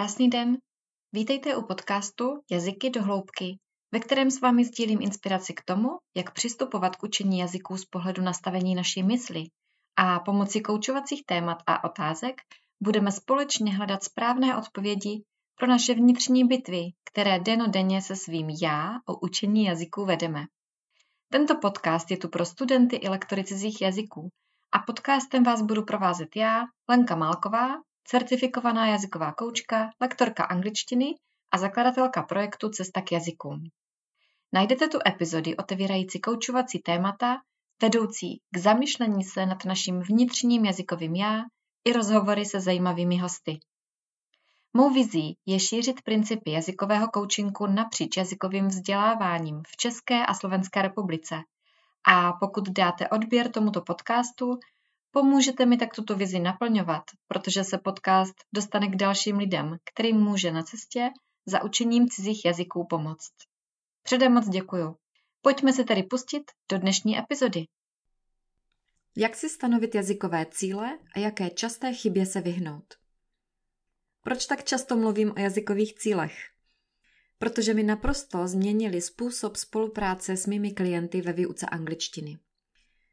Krásný den. Vítejte u podcastu Jazyky do hloubky, ve kterém s vámi sdílím inspiraci k tomu, jak přistupovat k učení jazyků z pohledu nastavení naší mysli a pomocí koučovacích témat a otázek budeme společně hledat správné odpovědi pro naše vnitřní bitvy, které denodenně se svým já o učení jazyků vedeme. Tento podcast je tu pro studenty i lektory cizích jazyků a podcastem vás budu provázet já, Lenka Málková, certifikovaná jazyková koučka, lektorka angličtiny a zakladatelka projektu Cesta k jazykům. Najdete tu epizody otevírající koučovací témata, vedoucí k zamyšlení se nad naším vnitřním jazykovým já i rozhovory se zajímavými hosty. Mou vizí je šířit principy jazykového koučinku napříč jazykovým vzděláváním v České a Slovenské republice. A pokud dáte odběr tomuto podcastu, Pomůžete mi tak tuto vizi naplňovat, protože se podcast dostane k dalším lidem, kterým může na cestě za učením cizích jazyků pomoct. Předem moc děkuju. Pojďme se tedy pustit do dnešní epizody. Jak si stanovit jazykové cíle a jaké časté chybě se vyhnout? Proč tak často mluvím o jazykových cílech? Protože mi naprosto změnili způsob spolupráce s mými klienty ve výuce angličtiny.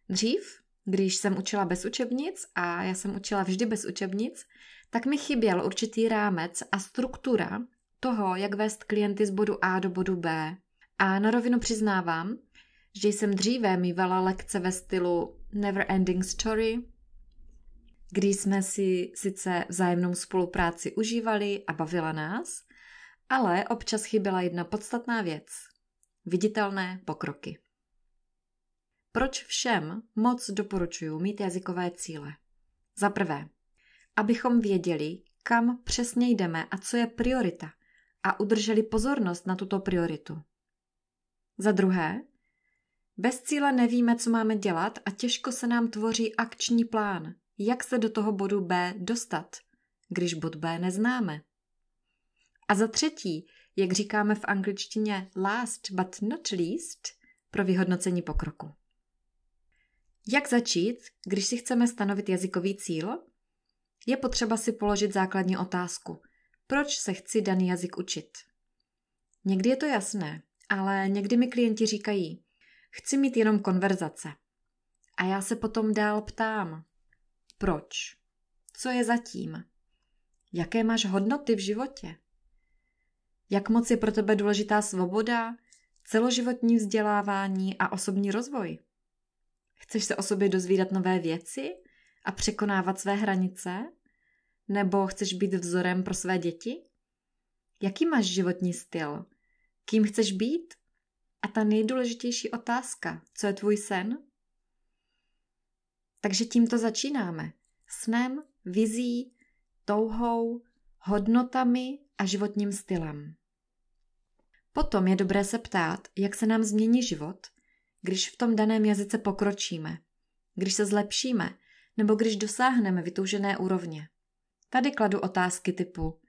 Dřív když jsem učila bez učebnic a já jsem učila vždy bez učebnic, tak mi chyběl určitý rámec a struktura toho, jak vést klienty z bodu A do bodu B. A na rovinu přiznávám, že jsem dříve mývala lekce ve stylu Never Ending Story, kdy jsme si sice vzájemnou spolupráci užívali a bavila nás, ale občas chyběla jedna podstatná věc. Viditelné pokroky. Proč všem moc doporučuji mít jazykové cíle? Za prvé, abychom věděli, kam přesně jdeme a co je priorita a udrželi pozornost na tuto prioritu. Za druhé, bez cíle nevíme, co máme dělat a těžko se nám tvoří akční plán, jak se do toho bodu B dostat, když bod B neznáme. A za třetí, jak říkáme v angličtině last but not least, pro vyhodnocení pokroku. Jak začít, když si chceme stanovit jazykový cíl? Je potřeba si položit základní otázku. Proč se chci daný jazyk učit? Někdy je to jasné, ale někdy mi klienti říkají, chci mít jenom konverzace. A já se potom dál ptám, proč? Co je zatím? Jaké máš hodnoty v životě? Jak moc je pro tebe důležitá svoboda, celoživotní vzdělávání a osobní rozvoj? Chceš se o sobě dozvídat nové věci a překonávat své hranice? Nebo chceš být vzorem pro své děti? Jaký máš životní styl? Kým chceš být? A ta nejdůležitější otázka, co je tvůj sen? Takže tímto začínáme. Snem, vizí, touhou, hodnotami a životním stylem. Potom je dobré se ptát, jak se nám změní život když v tom daném jazyce pokročíme, když se zlepšíme nebo když dosáhneme vytoužené úrovně. Tady kladu otázky typu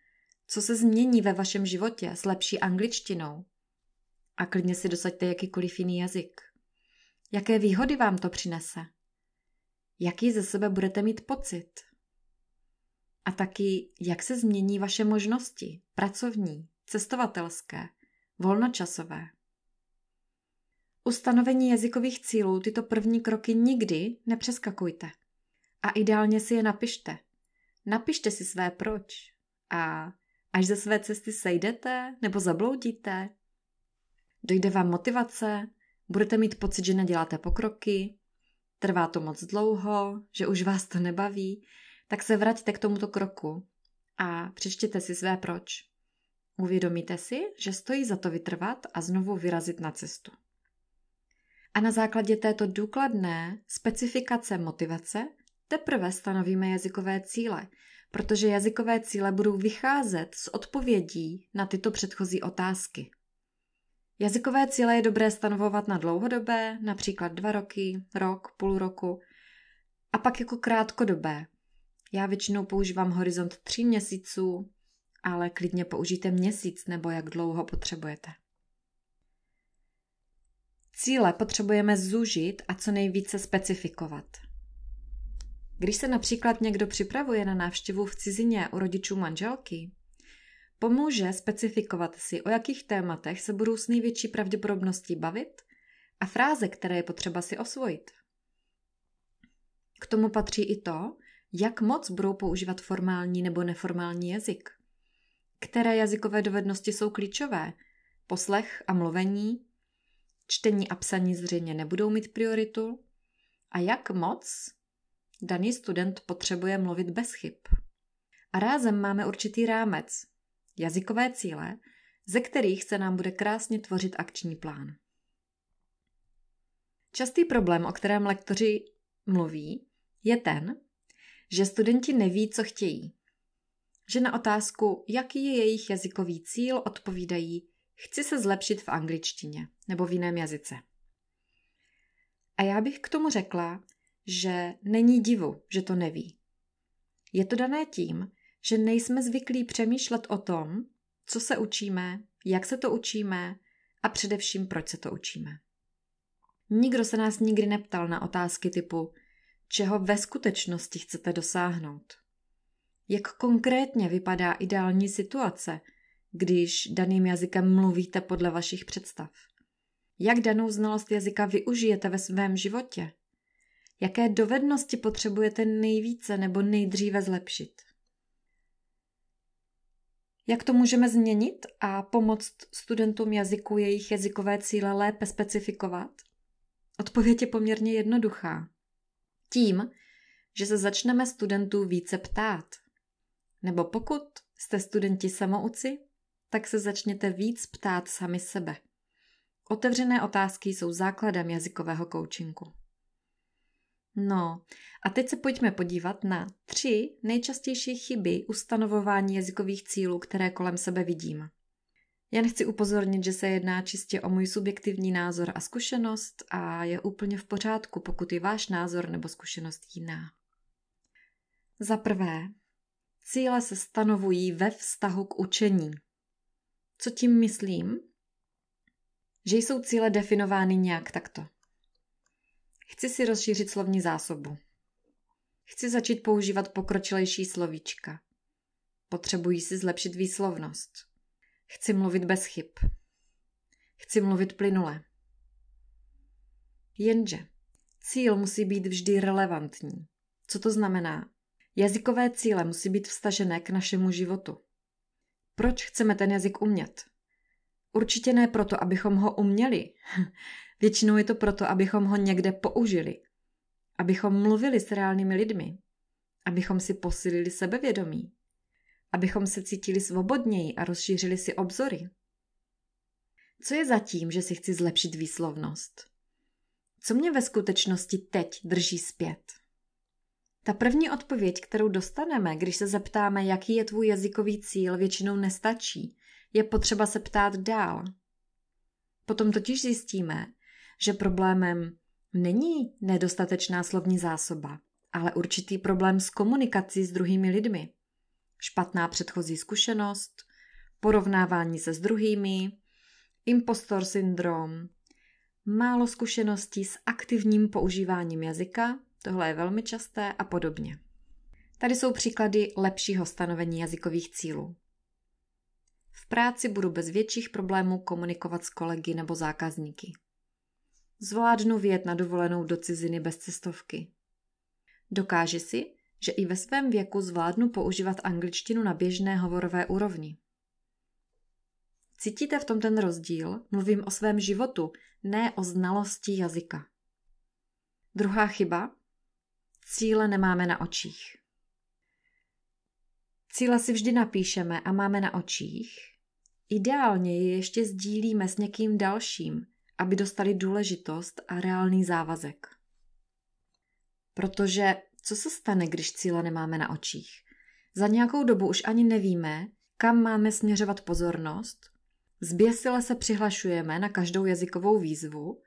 co se změní ve vašem životě s lepší angličtinou? A klidně si dosaďte jakýkoliv jiný jazyk. Jaké výhody vám to přinese? Jaký ze sebe budete mít pocit? A taky, jak se změní vaše možnosti, pracovní, cestovatelské, volnočasové. U stanovení jazykových cílů tyto první kroky nikdy nepřeskakujte. A ideálně si je napište. Napište si své proč. A až ze své cesty sejdete nebo zabloudíte, dojde vám motivace, budete mít pocit, že neděláte pokroky, trvá to moc dlouho, že už vás to nebaví, tak se vraťte k tomuto kroku a přečtěte si své proč. Uvědomíte si, že stojí za to vytrvat a znovu vyrazit na cestu. A na základě této důkladné specifikace motivace teprve stanovíme jazykové cíle, protože jazykové cíle budou vycházet z odpovědí na tyto předchozí otázky. Jazykové cíle je dobré stanovovat na dlouhodobé, například dva roky, rok, půl roku, a pak jako krátkodobé. Já většinou používám horizont tří měsíců, ale klidně použijte měsíc nebo jak dlouho potřebujete. Cíle potřebujeme zúžit a co nejvíce specifikovat. Když se například někdo připravuje na návštěvu v cizině u rodičů manželky, pomůže specifikovat si, o jakých tématech se budou s největší pravděpodobností bavit a fráze, které je potřeba si osvojit. K tomu patří i to, jak moc budou používat formální nebo neformální jazyk. Které jazykové dovednosti jsou klíčové? Poslech a mluvení? Čtení a psaní zřejmě nebudou mít prioritu? A jak moc daný student potřebuje mluvit bez chyb? A rázem máme určitý rámec, jazykové cíle, ze kterých se nám bude krásně tvořit akční plán. Častý problém, o kterém lektoři mluví, je ten, že studenti neví, co chtějí. Že na otázku, jaký je jejich jazykový cíl, odpovídají chci se zlepšit v angličtině nebo v jiném jazyce. A já bych k tomu řekla, že není divu, že to neví. Je to dané tím, že nejsme zvyklí přemýšlet o tom, co se učíme, jak se to učíme a především proč se to učíme. Nikdo se nás nikdy neptal na otázky typu, čeho ve skutečnosti chcete dosáhnout. Jak konkrétně vypadá ideální situace, když daným jazykem mluvíte podle vašich představ? Jak danou znalost jazyka využijete ve svém životě? Jaké dovednosti potřebujete nejvíce nebo nejdříve zlepšit? Jak to můžeme změnit a pomoct studentům jazyku jejich jazykové cíle lépe specifikovat? Odpověď je poměrně jednoduchá. Tím, že se začneme studentů více ptát. Nebo pokud jste studenti samouci, tak se začněte víc ptát sami sebe. Otevřené otázky jsou základem jazykového coachingu. No, a teď se pojďme podívat na tři nejčastější chyby ustanovování jazykových cílů, které kolem sebe vidím. Jen chci upozornit, že se jedná čistě o můj subjektivní názor a zkušenost a je úplně v pořádku, pokud je váš názor nebo zkušenost jiná. Za prvé, cíle se stanovují ve vztahu k učení. Co tím myslím? Že jsou cíle definovány nějak takto. Chci si rozšířit slovní zásobu. Chci začít používat pokročilejší slovíčka. Potřebuji si zlepšit výslovnost. Chci mluvit bez chyb. Chci mluvit plynule. Jenže cíl musí být vždy relevantní. Co to znamená? Jazykové cíle musí být vstažené k našemu životu. Proč chceme ten jazyk umět? Určitě ne proto, abychom ho uměli. Většinou je to proto, abychom ho někde použili. Abychom mluvili s reálnými lidmi. Abychom si posílili sebevědomí. Abychom se cítili svobodněji a rozšířili si obzory. Co je zatím, že si chci zlepšit výslovnost? Co mě ve skutečnosti teď drží zpět? Ta první odpověď, kterou dostaneme, když se zeptáme, jaký je tvůj jazykový cíl, většinou nestačí. Je potřeba se ptát dál. Potom totiž zjistíme, že problémem není nedostatečná slovní zásoba, ale určitý problém s komunikací s druhými lidmi. Špatná předchozí zkušenost, porovnávání se s druhými, impostor syndrom, málo zkušeností s aktivním používáním jazyka, tohle je velmi časté a podobně. Tady jsou příklady lepšího stanovení jazykových cílů. V práci budu bez větších problémů komunikovat s kolegy nebo zákazníky. Zvládnu vyjet na dovolenou do ciziny bez cestovky. Dokáži si, že i ve svém věku zvládnu používat angličtinu na běžné hovorové úrovni. Cítíte v tom ten rozdíl? Mluvím o svém životu, ne o znalosti jazyka. Druhá chyba. Cíle nemáme na očích. Cíle si vždy napíšeme a máme na očích. Ideálně je ještě sdílíme s někým dalším, aby dostali důležitost a reálný závazek. Protože co se stane, když cíle nemáme na očích? Za nějakou dobu už ani nevíme, kam máme směřovat pozornost, zběsile se přihlašujeme na každou jazykovou výzvu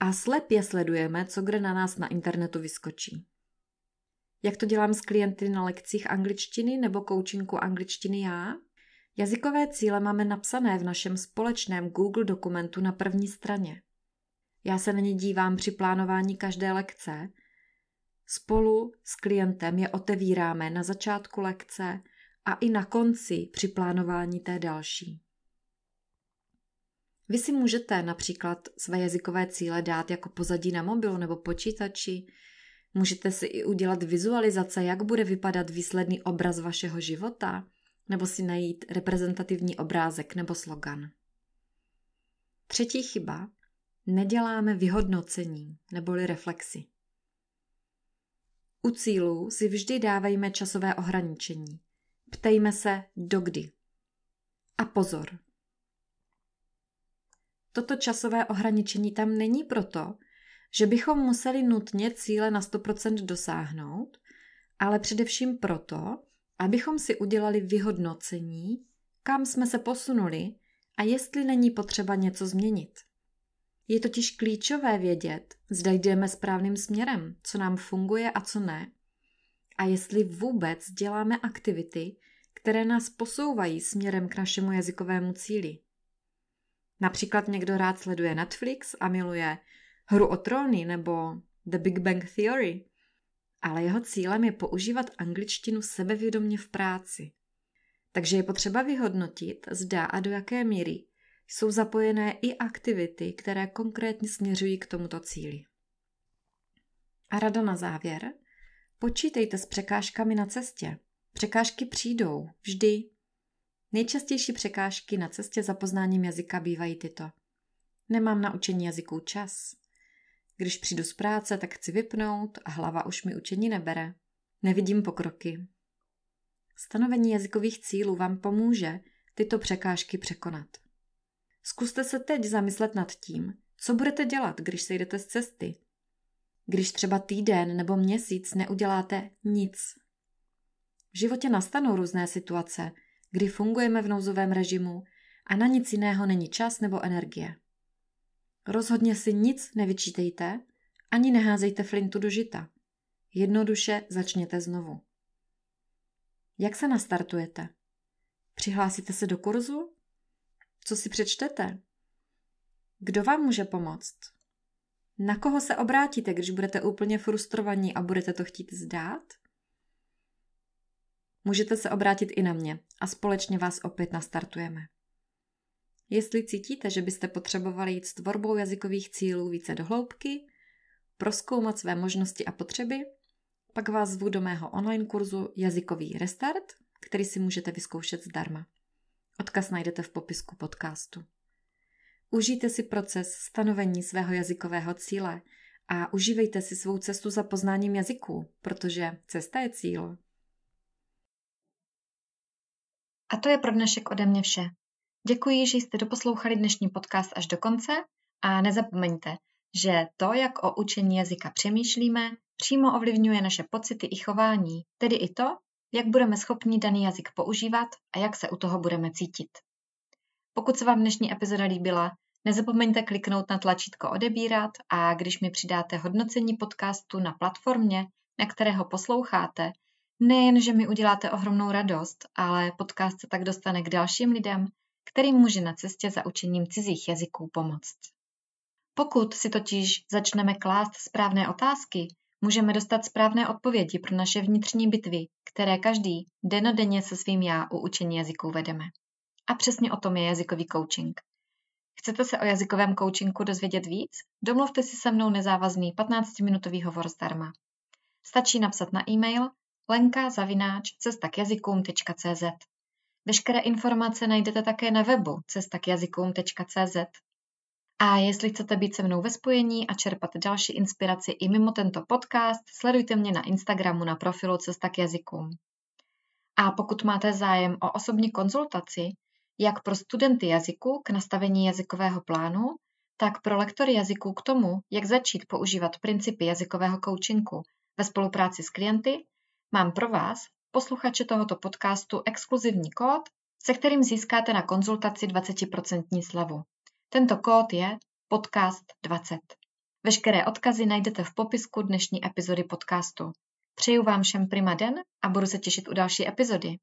a slepě sledujeme, co kde na nás na internetu vyskočí. Jak to dělám s klienty na lekcích angličtiny nebo coachingu angličtiny já? Jazykové cíle máme napsané v našem společném Google dokumentu na první straně. Já se na ně dívám při plánování každé lekce. Spolu s klientem je otevíráme na začátku lekce a i na konci při plánování té další. Vy si můžete například své jazykové cíle dát jako pozadí na mobilu nebo počítači. Můžete si i udělat vizualizace, jak bude vypadat výsledný obraz vašeho života, nebo si najít reprezentativní obrázek nebo slogan. Třetí chyba. Neděláme vyhodnocení neboli reflexy. U cílů si vždy dávejme časové ohraničení. Ptejme se dokdy. A pozor, toto časové ohraničení tam není proto, že bychom museli nutně cíle na 100% dosáhnout, ale především proto, abychom si udělali vyhodnocení, kam jsme se posunuli a jestli není potřeba něco změnit. Je totiž klíčové vědět, zda jdeme správným směrem, co nám funguje a co ne. A jestli vůbec děláme aktivity, které nás posouvají směrem k našemu jazykovému cíli. Například někdo rád sleduje Netflix a miluje Hru o tróny nebo The Big Bang Theory, ale jeho cílem je používat angličtinu sebevědomně v práci. Takže je potřeba vyhodnotit, zda a do jaké míry jsou zapojené i aktivity, které konkrétně směřují k tomuto cíli. A rada na závěr. Počítejte s překážkami na cestě. Překážky přijdou, vždy. Nejčastější překážky na cestě za poznáním jazyka bývají tyto. Nemám na učení jazyků čas. Když přijdu z práce, tak chci vypnout a hlava už mi učení nebere. Nevidím pokroky. Stanovení jazykových cílů vám pomůže tyto překážky překonat. Zkuste se teď zamyslet nad tím, co budete dělat, když sejdete z cesty. Když třeba týden nebo měsíc neuděláte nic. V životě nastanou různé situace, kdy fungujeme v nouzovém režimu a na nic jiného není čas nebo energie. Rozhodně si nic nevyčítejte, ani neházejte flintu do žita. Jednoduše začněte znovu. Jak se nastartujete? Přihlásíte se do kurzu? Co si přečtete? Kdo vám může pomoct? Na koho se obrátíte, když budete úplně frustrovaní a budete to chtít zdát? Můžete se obrátit i na mě a společně vás opět nastartujeme. Jestli cítíte, že byste potřebovali jít s tvorbou jazykových cílů více do hloubky, proskoumat své možnosti a potřeby, pak vás zvu do mého online kurzu Jazykový restart, který si můžete vyzkoušet zdarma. Odkaz najdete v popisku podcastu. Užijte si proces stanovení svého jazykového cíle a užívejte si svou cestu za poznáním jazyků, protože cesta je cíl. A to je pro dnešek ode mě vše. Děkuji, že jste doposlouchali dnešní podcast až do konce a nezapomeňte, že to, jak o učení jazyka přemýšlíme, přímo ovlivňuje naše pocity i chování, tedy i to, jak budeme schopni daný jazyk používat a jak se u toho budeme cítit. Pokud se vám dnešní epizoda líbila, nezapomeňte kliknout na tlačítko odebírat a když mi přidáte hodnocení podcastu na platformě, na kterého posloucháte, Nejen, že mi uděláte ohromnou radost, ale podcast se tak dostane k dalším lidem, kterým může na cestě za učením cizích jazyků pomoct. Pokud si totiž začneme klást správné otázky, můžeme dostat správné odpovědi pro naše vnitřní bitvy, které každý denodenně se svým já u učení jazyků vedeme. A přesně o tom je jazykový coaching. Chcete se o jazykovém coachingu dozvědět víc? Domluvte si se mnou nezávazný 15-minutový hovor zdarma. Stačí napsat na e-mail lenka zavináč cestakjazykům.cz. Veškeré informace najdete také na webu cestakjazykům.cz. A jestli chcete být se mnou ve spojení a čerpat další inspiraci i mimo tento podcast, sledujte mě na Instagramu na profilu Cesta k jazykům. A pokud máte zájem o osobní konzultaci, jak pro studenty jazyku k nastavení jazykového plánu, tak pro lektory jazyků k tomu, jak začít používat principy jazykového coachingu ve spolupráci s klienty, Mám pro vás, posluchače tohoto podcastu, exkluzivní kód, se kterým získáte na konzultaci 20% slevu. Tento kód je podcast20. Veškeré odkazy najdete v popisku dnešní epizody podcastu. Přeju vám všem prima den a budu se těšit u další epizody.